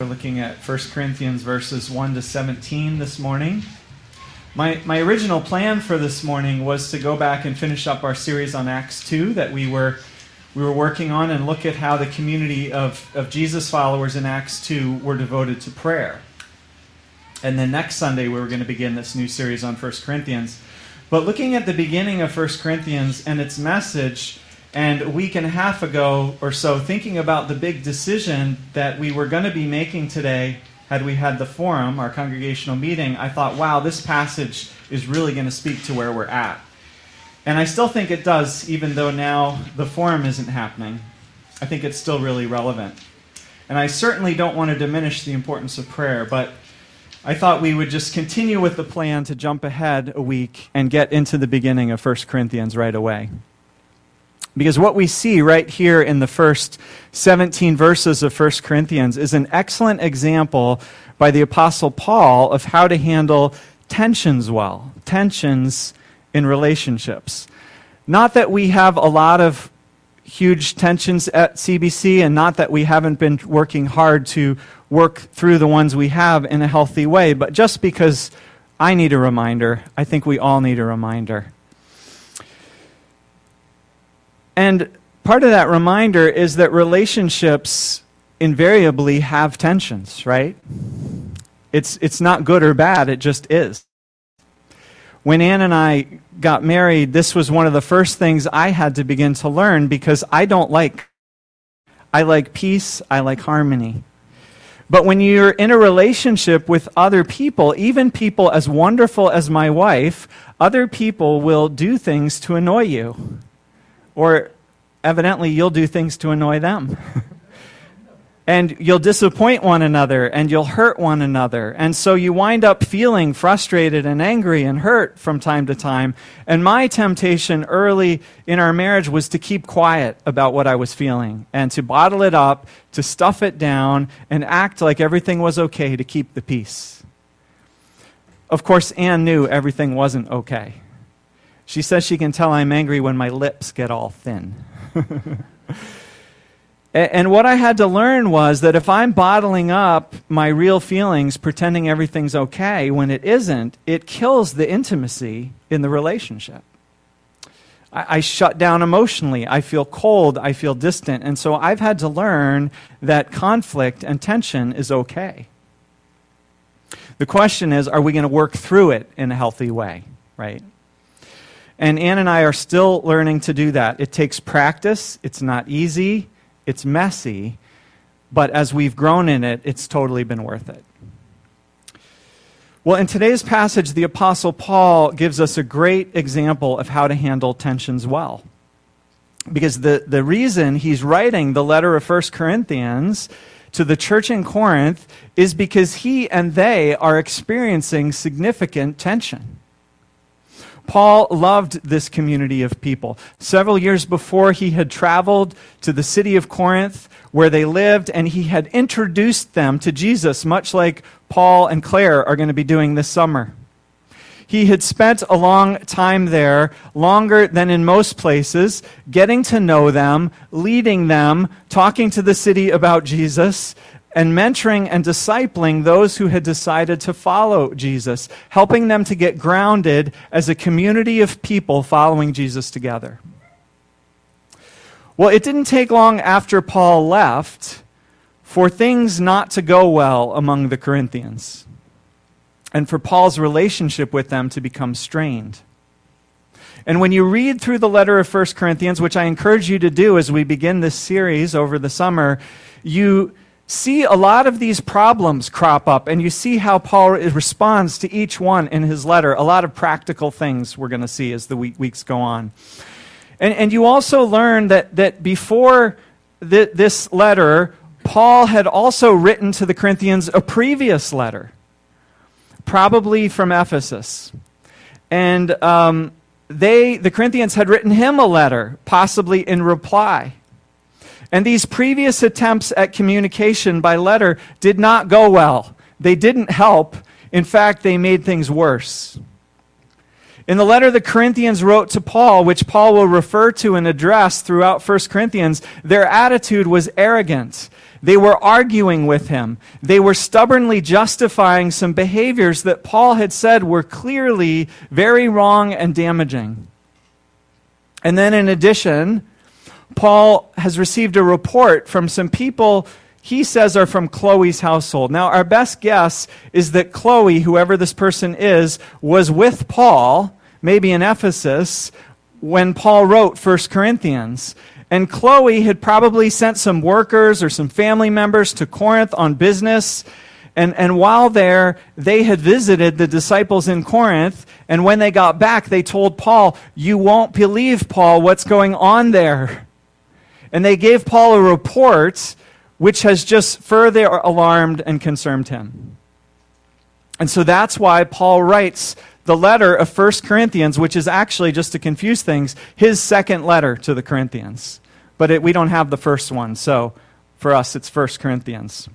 We're looking at 1 Corinthians verses 1 to 17 this morning. My, my original plan for this morning was to go back and finish up our series on Acts 2 that we were, we were working on and look at how the community of, of Jesus followers in Acts 2 were devoted to prayer. And then next Sunday, we were going to begin this new series on 1 Corinthians. But looking at the beginning of 1 Corinthians and its message, and a week and a half ago or so, thinking about the big decision that we were going to be making today, had we had the forum, our congregational meeting, I thought, wow, this passage is really going to speak to where we're at. And I still think it does, even though now the forum isn't happening. I think it's still really relevant. And I certainly don't want to diminish the importance of prayer, but I thought we would just continue with the plan to jump ahead a week and get into the beginning of 1 Corinthians right away. Because what we see right here in the first 17 verses of 1 Corinthians is an excellent example by the Apostle Paul of how to handle tensions well, tensions in relationships. Not that we have a lot of huge tensions at CBC, and not that we haven't been working hard to work through the ones we have in a healthy way, but just because I need a reminder, I think we all need a reminder. And part of that reminder is that relationships invariably have tensions, right? It's, it's not good or bad, it just is. When Ann and I got married, this was one of the first things I had to begin to learn because I don't like I like peace, I like harmony. But when you're in a relationship with other people, even people as wonderful as my wife, other people will do things to annoy you or evidently you'll do things to annoy them. and you'll disappoint one another and you'll hurt one another. And so you wind up feeling frustrated and angry and hurt from time to time. And my temptation early in our marriage was to keep quiet about what I was feeling and to bottle it up, to stuff it down, and act like everything was okay to keep the peace. Of course, Anne knew everything wasn't okay. She says she can tell I'm angry when my lips get all thin. and what I had to learn was that if I'm bottling up my real feelings, pretending everything's okay when it isn't, it kills the intimacy in the relationship. I, I, shut down emotionally. I feel cold. I feel distant. And so I've had to learn that conflict and tension is okay. The question is are we going to work through it in a healthy way, right? And Ann and I are still learning to do that. It takes practice, it's not easy, it's messy, but as we've grown in it, it's totally been worth it. Well, in today's passage, the Apostle Paul gives us a great example of how to handle tensions well. Because the, the reason he's writing the letter of 1 Corinthians to the church in Corinth is because he and they are experiencing significant tension. Paul loved this community of people. Several years before, he had traveled to the city of Corinth where they lived, and he had introduced them to Jesus, much like Paul and Claire are going to be doing this summer. He had spent a long time there, longer than in most places, getting to know them, leading them, talking to the city about Jesus, and mentoring and discipling those who had decided to follow Jesus, helping them to get grounded as a community of people following Jesus together. Well, it didn't take long after Paul left for things not to go well among the Corinthians and for Paul's relationship with them to become strained. And when you read through the letter of 1 Corinthians, which I encourage you to do as we begin this series over the summer, you see a lot of these problems crop up, and you see how Paul responds to each one in his letter. A lot of practical things we're going to see as the week, weeks go on. And, and you also learn that, that before th- this letter, Paul had also written to the Corinthians a previous letter, probably from Ephesus. And um, they, the Corinthians had written him a letter, possibly in reply. And these previous attempts at communication by letter did not go well. They didn't help. In fact, they made things worse. In the letter the Corinthians wrote to Paul, which Paul will refer to and address throughout 1 Corinthians, their attitude was arrogant. They were arguing with him. They were stubbornly justifying some behaviors that Paul had said were clearly very wrong and damaging. And then, in addition, Paul has received a report from some people he says are from Chloe's household. Now, our best guess is that Chloe, whoever this person is, was with Paul, maybe in Ephesus, when Paul wrote 1 Corinthians. And Chloe had probably sent some workers or some family members to Corinth on business. And, and while there, they had visited the disciples in Corinth. And when they got back, they told Paul, You won't believe, Paul, what's going on there. And they gave Paul a report which has just further alarmed and concerned him. And so that's why Paul writes the letter of 1 Corinthians, which is actually, just to confuse things, his second letter to the Corinthians. But it, we don't have the first one, so for us it's 1 Corinthians.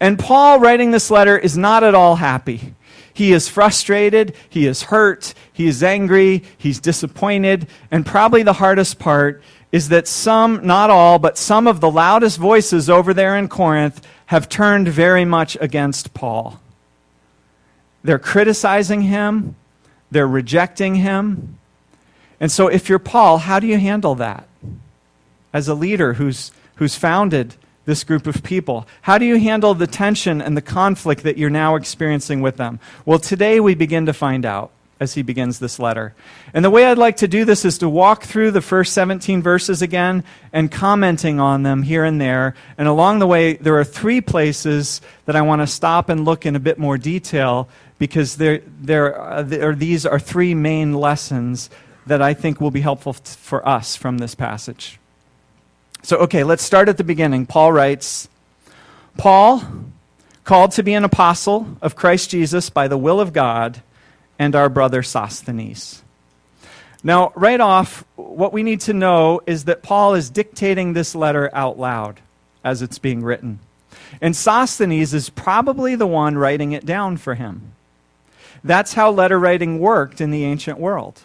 And Paul, writing this letter, is not at all happy. He is frustrated, he is hurt, he is angry, he's disappointed, and probably the hardest part is that some, not all, but some of the loudest voices over there in Corinth have turned very much against Paul. They're criticizing him, they're rejecting him. And so, if you're Paul, how do you handle that? As a leader who's, who's founded this group of people, how do you handle the tension and the conflict that you're now experiencing with them? Well, today we begin to find out as he begins this letter. And the way I'd like to do this is to walk through the first 17 verses again and commenting on them here and there. And along the way, there are three places that I want to stop and look in a bit more detail because there, there, are, there these are three main lessons that I think will be helpful for us from this passage. So, okay, let's start at the beginning. Paul writes Paul, called to be an apostle of Christ Jesus by the will of God and our brother Sosthenes. Now, right off, what we need to know is that Paul is dictating this letter out loud as it's being written. And Sosthenes is probably the one writing it down for him. That's how letter writing worked in the ancient world.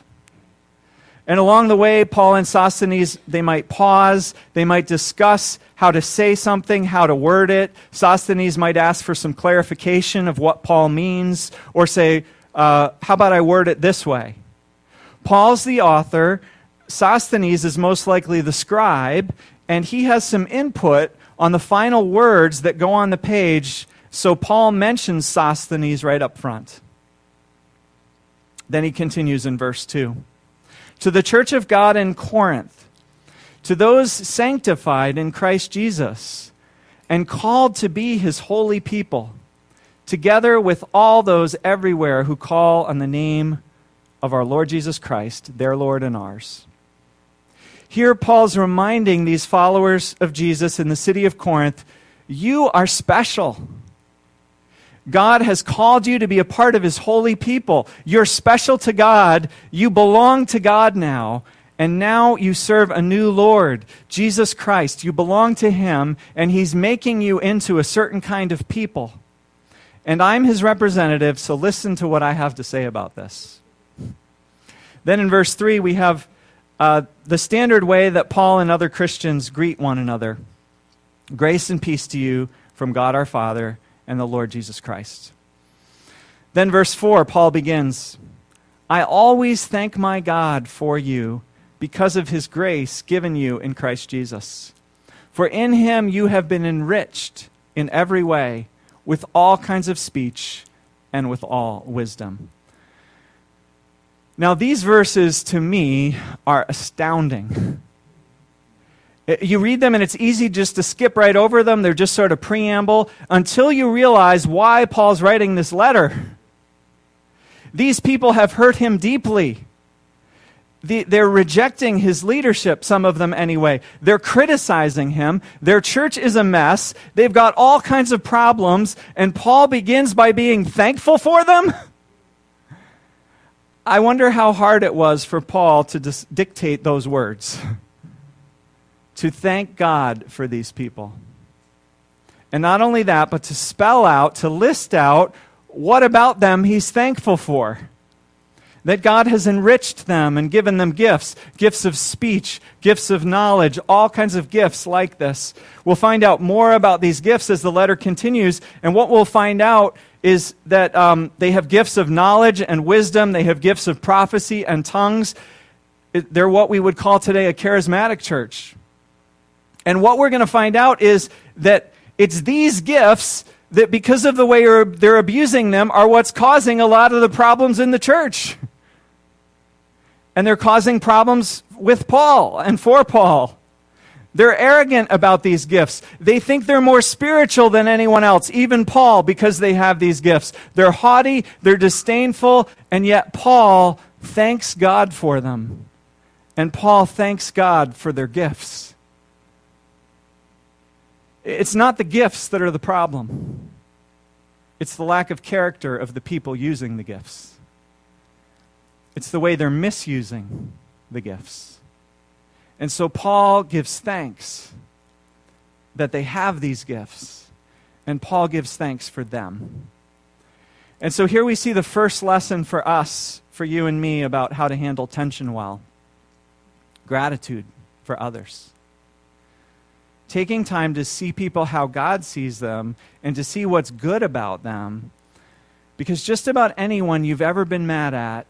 And along the way, Paul and Sosthenes, they might pause, they might discuss how to say something, how to word it. Sosthenes might ask for some clarification of what Paul means, or say, uh, how about I word it this way? Paul's the author, Sosthenes is most likely the scribe, and he has some input on the final words that go on the page, so Paul mentions Sosthenes right up front. Then he continues in verse 2 To the church of God in Corinth, to those sanctified in Christ Jesus, and called to be his holy people together with all those everywhere who call on the name of our Lord Jesus Christ, their Lord and ours. Here, Paul's reminding these followers of Jesus in the city of Corinth you are special. God has called you to be a part of his holy people. You're special to God. You belong to God now. And now you serve a new Lord, Jesus Christ. You belong to him, and he's making you into a certain kind of people. And I'm his representative, so listen to what I have to say about this. Then in verse 3, we have uh, the standard way that Paul and other Christians greet one another Grace and peace to you from God our Father and the Lord Jesus Christ. Then, verse 4, Paul begins I always thank my God for you because of his grace given you in Christ Jesus. For in him you have been enriched in every way with all kinds of speech and with all wisdom. Now, these verses to me are astounding. Eh, you read them and it's easy just to skip right over them. They're just sort of preamble until you realize why Paul's writing this letter. These people have hurt him deeply the, they're rejecting his leadership, some of them anyway. They're criticizing him. Their church is a mess. They've got all kinds of problems. And Paul begins by being thankful for them. I wonder how hard it was for Paul to dis- dictate those words. to thank God for these people. And not only that, but to spell out, to list out what about them he's thankful for. That God has enriched them and given them gifts gifts of speech, gifts of knowledge, all kinds of gifts like this. We'll find out more about these gifts as the letter continues, and what we'll find out is that um, they have gifts of knowledge and wisdom, they have gifts of prophecy and tongues. They're what we would call today a charismatic church. And what we're going to find out is that it's these gifts that, because of the way they're abusing them, are what's causing a lot of the problems in the church. And they're causing problems with Paul and for Paul. They're arrogant about these gifts. They think they're more spiritual than anyone else, even Paul, because they have these gifts. They're haughty, they're disdainful, and yet Paul thanks God for them. And Paul thanks God for their gifts. It's not the gifts that are the problem, it's the lack of character of the people using the gifts. It's the way they're misusing the gifts. And so Paul gives thanks that they have these gifts, and Paul gives thanks for them. And so here we see the first lesson for us, for you and me, about how to handle tension well gratitude for others. Taking time to see people how God sees them and to see what's good about them. Because just about anyone you've ever been mad at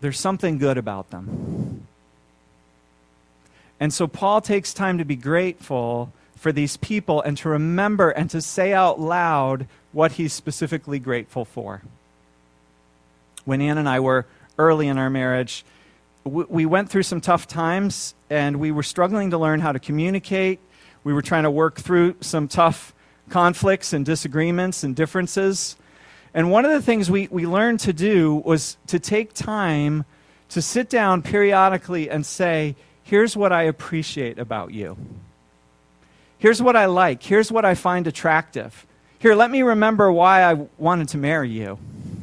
there's something good about them. And so Paul takes time to be grateful for these people and to remember and to say out loud what he's specifically grateful for. When Ann and I were early in our marriage, we went through some tough times and we were struggling to learn how to communicate. We were trying to work through some tough conflicts and disagreements and differences. And one of the things we, we learned to do was to take time to sit down periodically and say, here's what I appreciate about you. Here's what I like. Here's what I find attractive. Here, let me remember why I wanted to marry you.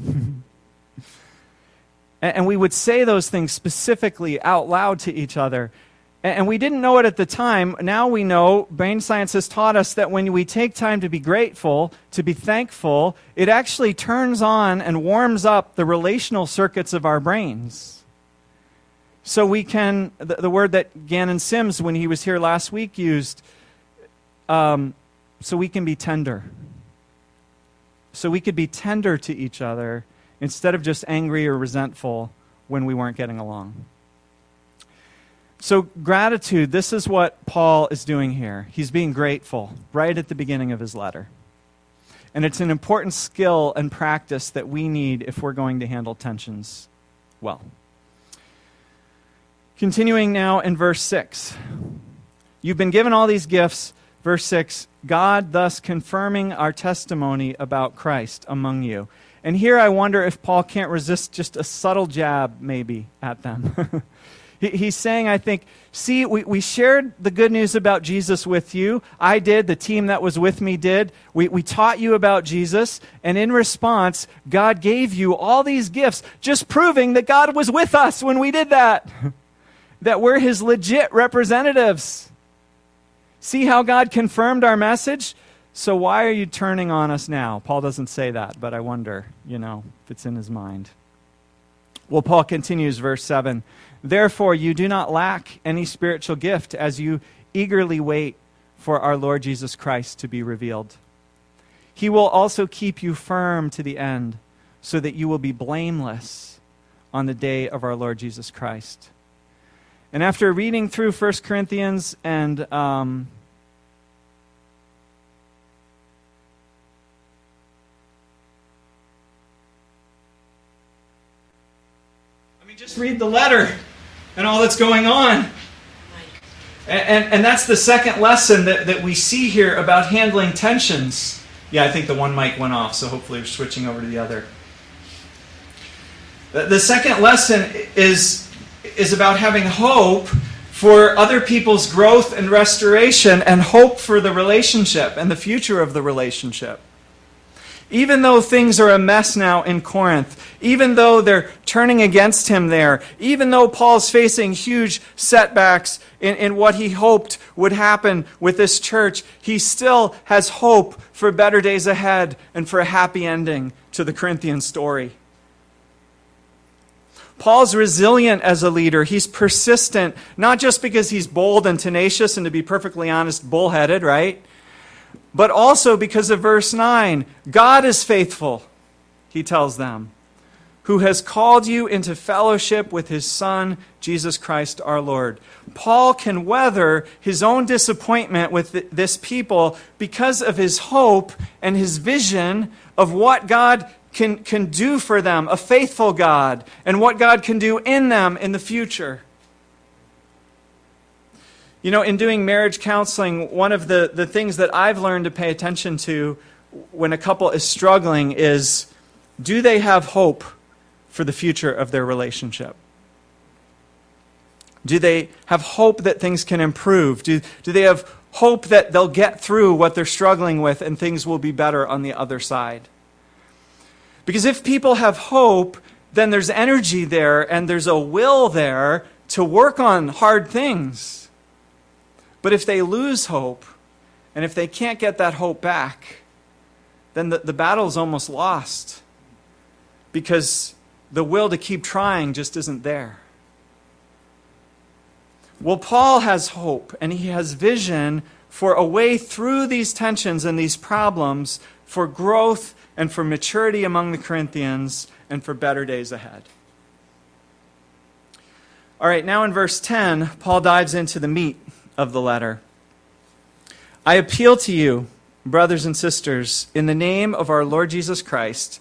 and we would say those things specifically out loud to each other. And we didn't know it at the time. Now we know, brain science has taught us that when we take time to be grateful, to be thankful, it actually turns on and warms up the relational circuits of our brains. So we can, the, the word that Gannon Sims, when he was here last week, used, um, so we can be tender. So we could be tender to each other instead of just angry or resentful when we weren't getting along. So, gratitude, this is what Paul is doing here. He's being grateful right at the beginning of his letter. And it's an important skill and practice that we need if we're going to handle tensions well. Continuing now in verse 6. You've been given all these gifts. Verse 6 God thus confirming our testimony about Christ among you. And here I wonder if Paul can't resist just a subtle jab, maybe, at them. He's saying, I think, see, we, we shared the good news about Jesus with you. I did. The team that was with me did. We, we taught you about Jesus. And in response, God gave you all these gifts, just proving that God was with us when we did that. that we're his legit representatives. See how God confirmed our message? So why are you turning on us now? Paul doesn't say that, but I wonder, you know, if it's in his mind. Well, Paul continues, verse 7. Therefore, you do not lack any spiritual gift as you eagerly wait for our Lord Jesus Christ to be revealed. He will also keep you firm to the end, so that you will be blameless on the day of our Lord Jesus Christ. And after reading through 1 Corinthians and um, just read the letter and all that's going on. And, and, and, that's the second lesson that, that we see here about handling tensions. Yeah, I think the one mic went off, so hopefully we're switching over to the other. The, the second lesson is, is about having hope for other people's growth and restoration and hope for the relationship and the future of the relationship. Even though things are a mess now in Corinth, even though they're turning against him there, even though Paul's facing huge setbacks in, in what he hoped would happen with this church, he still has hope for better days ahead and for a happy ending to the Corinthian story. Paul's resilient as a leader. He's persistent, not just because he's bold and tenacious and, to be perfectly honest, bullheaded, right? But also because of verse 9. God is faithful, he tells them, who has called you into fellowship with his Son, Jesus Christ our Lord. Paul can weather his own disappointment with this people because of his hope and his vision of what God can, can do for them, a faithful God, and what God can do in them in the future. You know, in doing marriage counseling, one of the, the things that I've learned to pay attention to when a couple is struggling is do they have hope for the future of their relationship? Do they have hope that things can improve? Do, do they have hope that they'll get through what they're struggling with and things will be better on the other side? Because if people have hope, then there's energy there and there's a will there to work on hard things. But if they lose hope, and if they can't get that hope back, then the, the battle is almost lost because the will to keep trying just isn't there. Well, Paul has hope and he has vision for a way through these tensions and these problems for growth and for maturity among the Corinthians and for better days ahead. All right, now in verse 10, Paul dives into the meat of the letter. I appeal to you, brothers and sisters, in the name of our Lord Jesus Christ,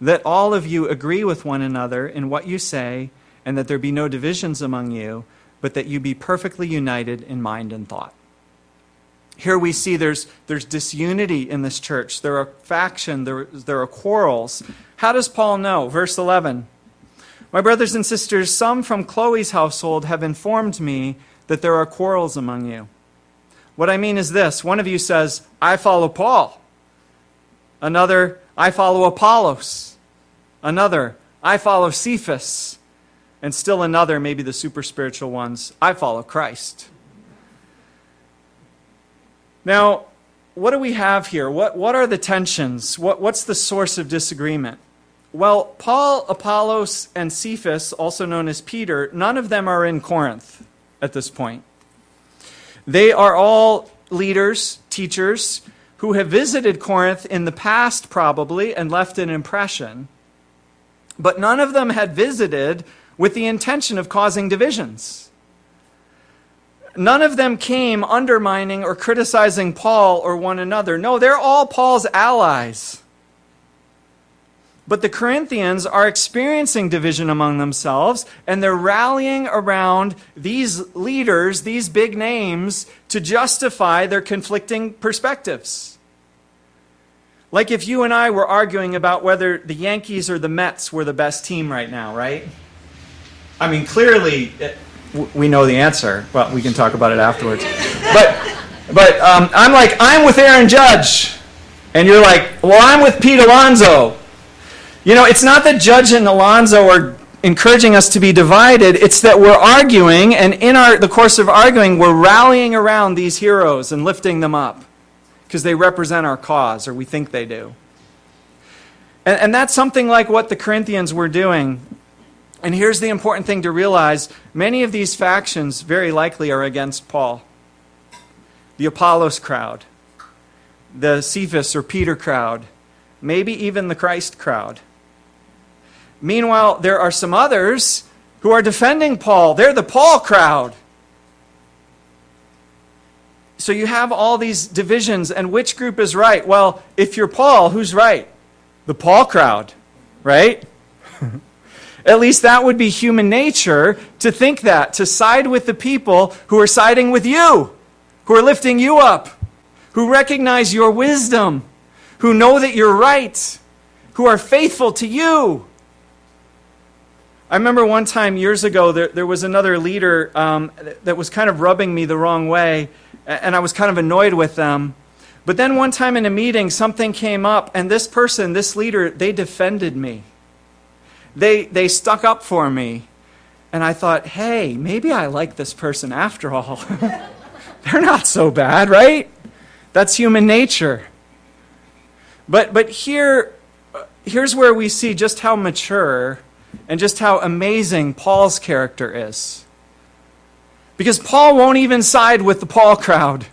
that all of you agree with one another in what you say, and that there be no divisions among you, but that you be perfectly united in mind and thought. Here we see there's, there's disunity in this church. There are faction, there, there are quarrels. How does Paul know? Verse 11 My brothers and sisters, some from Chloe's household have informed me that there are quarrels among you. What I mean is this one of you says, I follow Paul. Another, I follow Apollos. Another, I follow Cephas. And still another, maybe the super spiritual ones, I follow Christ. Now, what do we have here? What, what are the tensions? What, what's the source of disagreement? Well, Paul, Apollos, and Cephas, also known as Peter, none of them are in Corinth at this point. They are all leaders, teachers, who have visited Corinth in the past, probably, and left an impression. But none of them had visited with the intention of causing divisions. None of them came undermining or criticizing Paul or one another. No, they're all Paul's allies. But the Corinthians are experiencing division among themselves, and they're rallying around these leaders, these big names, to justify their conflicting perspectives. Like if you and I were arguing about whether the Yankees or the Mets were the best team right now, right? I mean, clearly, we know the answer. Well, we can talk about it afterwards. But, but um, I'm like, I'm with Aaron Judge. And you're like, well, I'm with Pete Alonso. You know, it's not that Judge and Alonso are encouraging us to be divided. It's that we're arguing, and in our, the course of arguing, we're rallying around these heroes and lifting them up because they represent our cause, or we think they do. And, and that's something like what the Corinthians were doing and here's the important thing to realize many of these factions very likely are against Paul. The Apollos crowd, the Cephas or Peter crowd, maybe even the Christ crowd. Meanwhile, there are some others who are defending Paul. They're the Paul crowd. So you have all these divisions, and which group is right? Well, if you're Paul, who's right? The Paul crowd, right? At least that would be human nature to think that, to side with the people who are siding with you, who are lifting you up, who recognize your wisdom, who know that you're right, who are faithful to you. I remember one time years ago, there, there was another leader um, that was kind of rubbing me the wrong way, and I was kind of annoyed with them. But then one time in a meeting, something came up, and this person, this leader, they defended me they, they stuck up for me. And I thought, hey, maybe I like this person after all. They're not so bad, right? That's human nature. But, but here, here's where we see just how mature and just how amazing Paul's character is. Because Paul won't even side with the Paul crowd.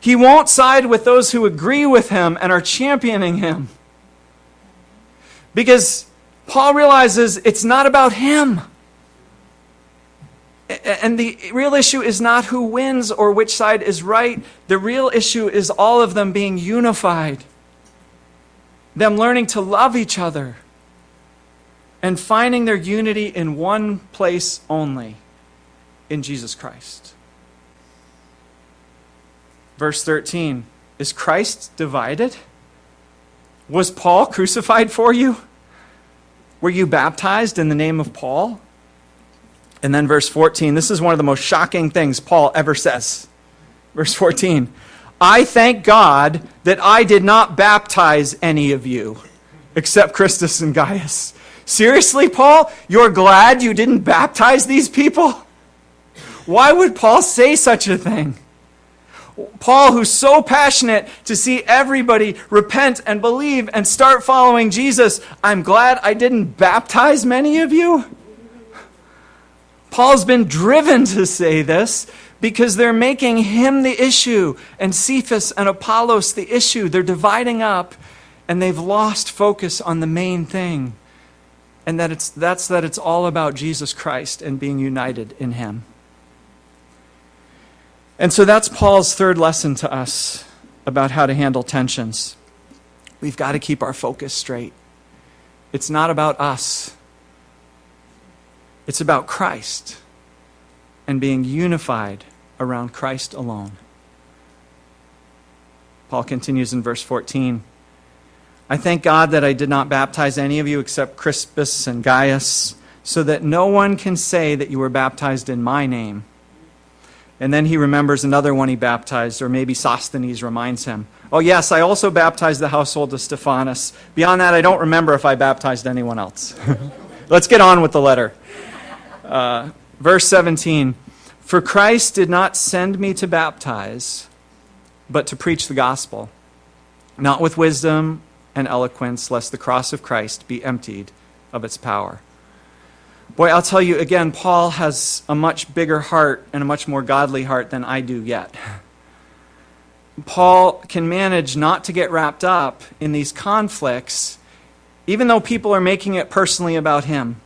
He won't side with those who agree with him and are championing him. Because Paul realizes it's not about him. And the real issue is not who wins or which side is right. The real issue is all of them being unified, them learning to love each other, and finding their unity in one place only in Jesus Christ. Verse 13 Is Christ divided? Was Paul crucified for you? Were you baptized in the name of Paul? And then verse 14, this is one of the most shocking things Paul ever says. Verse 14, I thank God that I did not baptize any of you except Crispus and Gaius. Seriously, Paul? You're glad you didn't baptize these people? Why would Paul say such a thing? Paul, who's so passionate to see everybody repent and believe and start following Jesus, I'm glad I didn't baptize many of you. Paul's been driven to say this because they're making him the issue and Cephas and Apollos the issue. They're dividing up and they've lost focus on the main thing. And that it's, that's that it's all about Jesus Christ and being united in him. And so that's Paul's third lesson to us about how to handle tensions. We've got to keep our focus straight. It's not about us, it's about Christ and being unified around Christ alone. Paul continues in verse 14. I thank God that I did not baptize any of you except Crispus and Gaius, so that no one can say that you were baptized in my name. And then he remembers another one he baptized, or maybe Sosthenes reminds him. Oh, yes, I also baptized the household of Stephanas. Beyond that, I don't remember if I baptized anyone else. Let's get on with the letter. Uh, verse 17 For Christ did not send me to baptize, but to preach the gospel, not with wisdom and eloquence, lest the cross of Christ be emptied of its power. Boy, I'll tell you again, Paul has a much bigger heart and a much more godly heart than I do yet. Paul can manage not to get wrapped up in these conflicts, even though people are making it personally about him,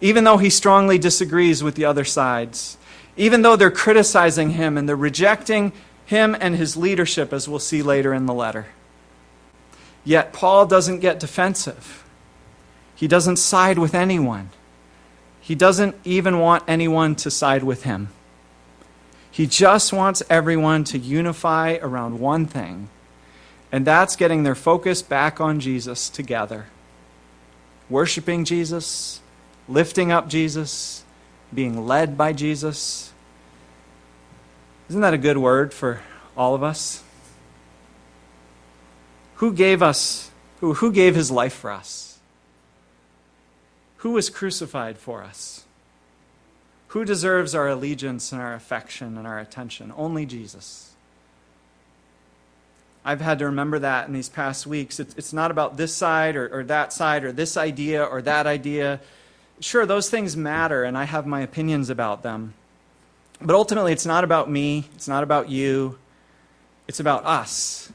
even though he strongly disagrees with the other sides, even though they're criticizing him and they're rejecting him and his leadership, as we'll see later in the letter. Yet Paul doesn't get defensive, he doesn't side with anyone. He doesn't even want anyone to side with him. He just wants everyone to unify around one thing, and that's getting their focus back on Jesus together. Worshiping Jesus, lifting up Jesus, being led by Jesus. Isn't that a good word for all of us? Who gave us, who, who gave his life for us? Who was crucified for us? Who deserves our allegiance and our affection and our attention? Only Jesus. I've had to remember that in these past weeks. It's, it's not about this side or, or that side or this idea or that idea. Sure, those things matter, and I have my opinions about them. But ultimately, it's not about me, it's not about you, it's about us.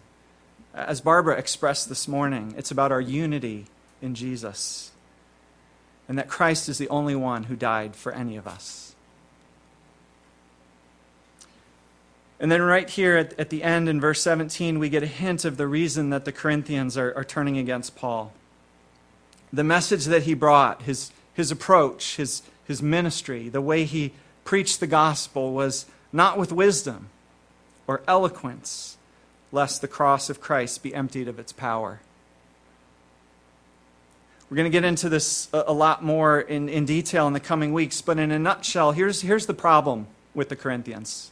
As Barbara expressed this morning, it's about our unity in Jesus and that Christ is the only one who died for any of us. And then, right here at, at, the end in verse 17, we get a hint of the reason that the Corinthians are, are turning against Paul. The message that he brought, his, his approach, his, his ministry, the way he preached the gospel was not with wisdom or eloquence, lest the cross of Christ be emptied of its power. We're going to get into this a, lot more in, in detail in the coming weeks, but in a nutshell, here's, here's the problem with the Corinthians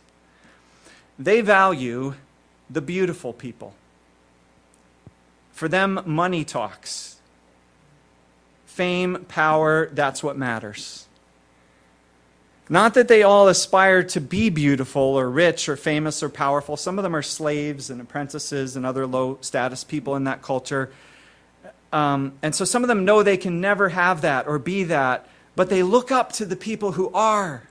they value the beautiful people. For them, money talks. Fame, power, that's what matters. Not that they all aspire to be beautiful or rich or famous or powerful. Some of them are slaves and apprentices and other low status people in that culture. um, and so some of them know they can never have that or be that, but they look up to the people who are.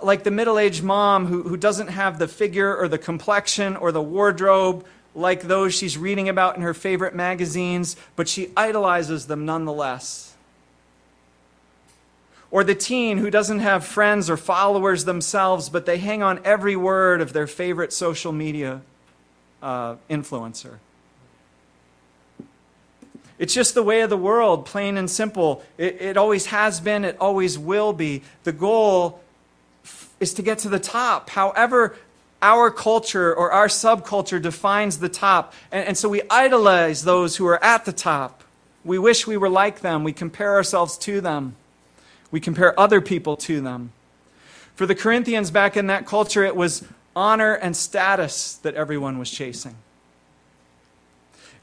Like the middle aged mom who, who doesn't have the figure or the complexion or the wardrobe like those she's reading about in her favorite magazines, but she idolizes them nonetheless. Or the teen who doesn't have friends or followers themselves, but they hang on every word of their favorite social media uh, influencer. It's just the way of the world, plain and simple. It, it always has been, it always will be. The goal is to get to the top, however our culture or our subculture defines the top. And, and, so we idolize those who are at the top. We wish we were like them. We compare ourselves to them. We compare other people to them. For the Corinthians back in that culture, it was honor and status that everyone was chasing.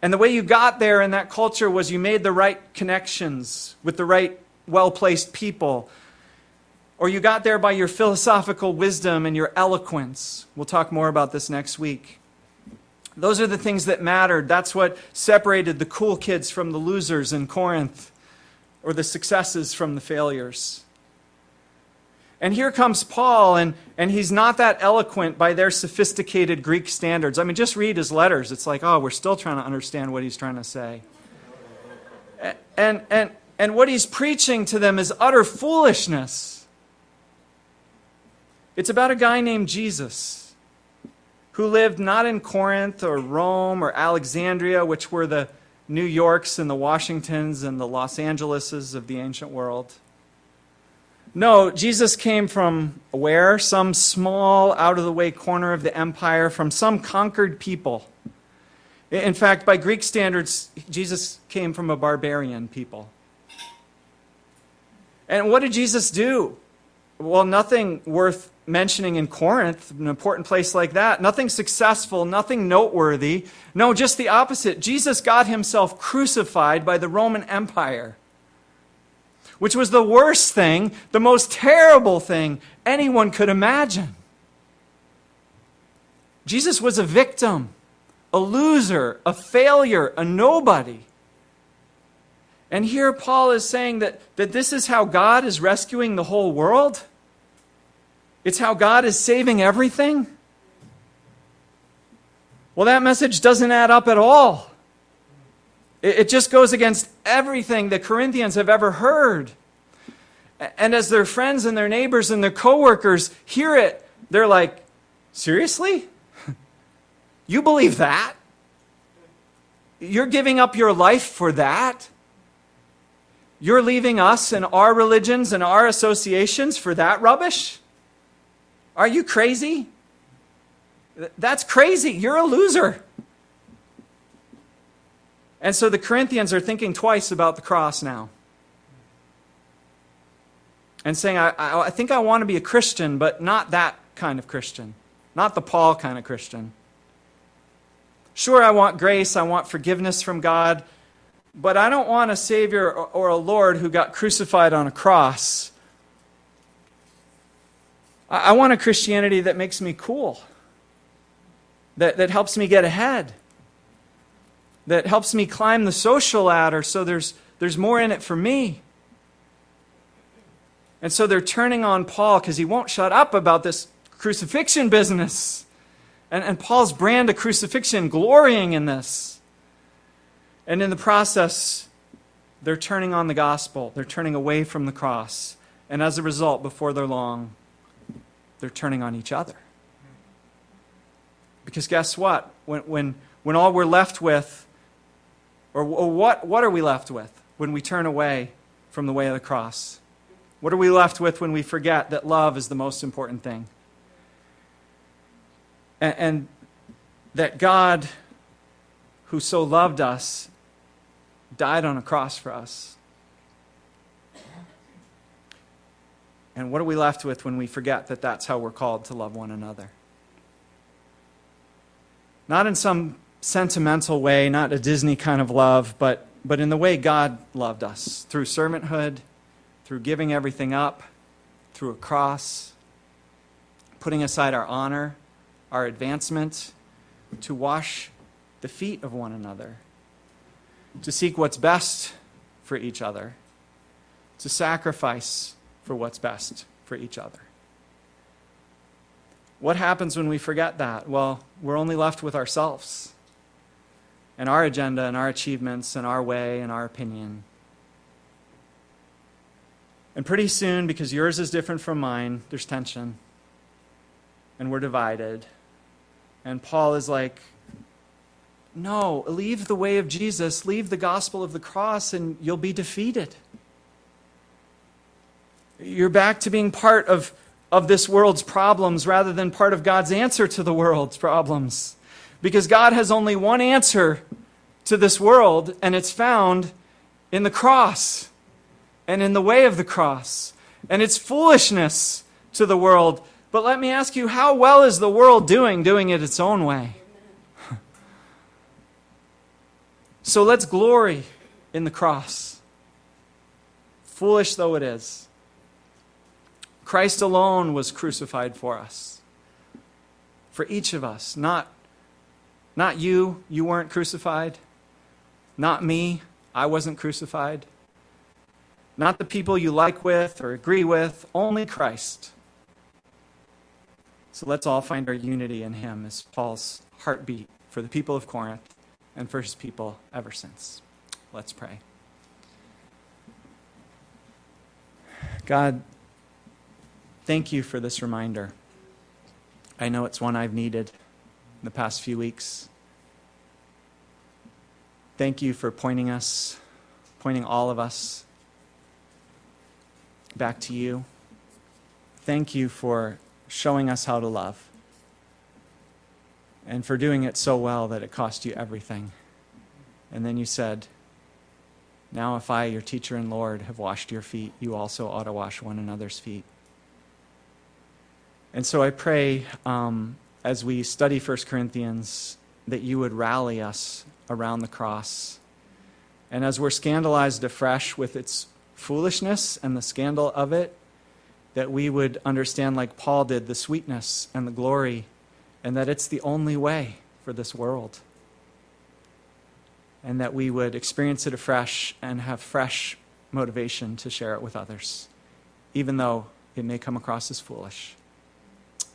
And the way you got there in that culture was you made the right connections with the right, well placed people. Or you got there by your philosophical wisdom and your eloquence. We'll talk more about this next week. Those are the things that mattered. That's what separated the cool kids from the losers in Corinth, or the successes from the failures. And here comes Paul, and, and he's not that eloquent by their sophisticated Greek standards. I mean, just read his letters. It's like, oh, we're still trying to understand what he's trying to say. And, and, and what he's preaching to them is utter foolishness. It's about a guy named Jesus who lived not in Corinth or Rome or Alexandria, which were the New Yorks and the Washingtons and the Los Angeleses of the ancient world. No, Jesus came from where? Some small, out of the way corner of the empire, from some conquered people. In fact, by Greek standards, Jesus came from a barbarian people. And what did Jesus do? Well, nothing worth mentioning in Corinth, an important place like that. Nothing successful, nothing noteworthy. No, just the opposite. Jesus got himself crucified by the Roman Empire which was the worst thing, the most terrible thing anyone could imagine. Jesus was a victim, a loser, a failure, a nobody. And here Paul is saying that, that this is how God is rescuing the whole world. It's how God is saving everything. Well, that message doesn't add up at all. It, just goes against everything the Corinthians have ever heard. And as their friends and their neighbors and their coworkers hear it, they're like, seriously? You believe that? You're giving up your life for that? You're leaving us and our religions and our associations for that rubbish? Are you crazy? That's crazy. You're a loser. And so the Corinthians are thinking twice about the cross now. And saying, I, I, I think I want to be a Christian, but not that kind of Christian, not the Paul kind of Christian. Sure, I want grace, I want forgiveness from God, but I don't want a Savior or, or a Lord who got crucified on a cross. I, want a Christianity that makes me cool, that, that helps me get ahead that helps me climb the social ladder so there's, there's more in it for me. And so they're turning on Paul because he won't shut up about this crucifixion business. And, and Paul's brand of crucifixion, glorying in this. And in the process, they're turning on the gospel. They're turning away from the cross. And as a result, before they're long, they're turning on each other. Because guess what? When, when, when all we're left with or, or what, what are we left with when we turn away from the way of the cross? What are we left with when we forget that love is the most important thing? And, and that God, who so loved us, died on a cross for us. And what are we left with when we forget that that's how we're called to love one another? Not in some sentimental way, not a Disney kind of love, but, but in the way God loved us through servanthood, through giving everything up, through a cross, putting aside our honor, our advancement, to wash the feet of one another. to seek what's best for each other, to sacrifice for what's best for each other. What happens when we forget that? Well, we're only left with ourselves and our agenda and our achievements and our way and our opinion. And pretty soon, because yours is different from mine, there's tension. And we're divided. And Paul is like, no, leave the way of Jesus, leave the gospel of the cross, and you'll be defeated. You're back to being part of, of this world's problems rather than part of God's answer to the world's problems. Because God has only one answer to this world, and it's found in the cross and in the way of the cross. And it's foolishness to the world. But let me ask you, how well is the world doing, doing it its own way? so let's glory in the cross, foolish though it is. Christ alone was crucified for us, for each of us, not, not you, you weren't crucified, not me, I wasn't crucified not the people you like with or agree with, only Christ. So let's all find our unity in Him as Paul's heartbeat for the people of Corinth and for his people ever since. Let's pray. God, thank you for this reminder. I know it's one I've needed in the past few weeks. Thank you for pointing us, pointing all of us back to you. Thank you for showing us how to love and for doing it so well that it cost you everything. And then you said, Now, if I, your teacher and Lord, have washed your feet, you also ought to wash one another's feet. And so I pray um, as we study 1 Corinthians that you would rally us around the cross. And as we're scandalized afresh with its foolishness and the scandal of it, that we would understand, like Paul did, the sweetness and the glory, and that it's the only way for this world. And that we would experience it afresh and have fresh motivation to share it with others, even though it may come across as foolish.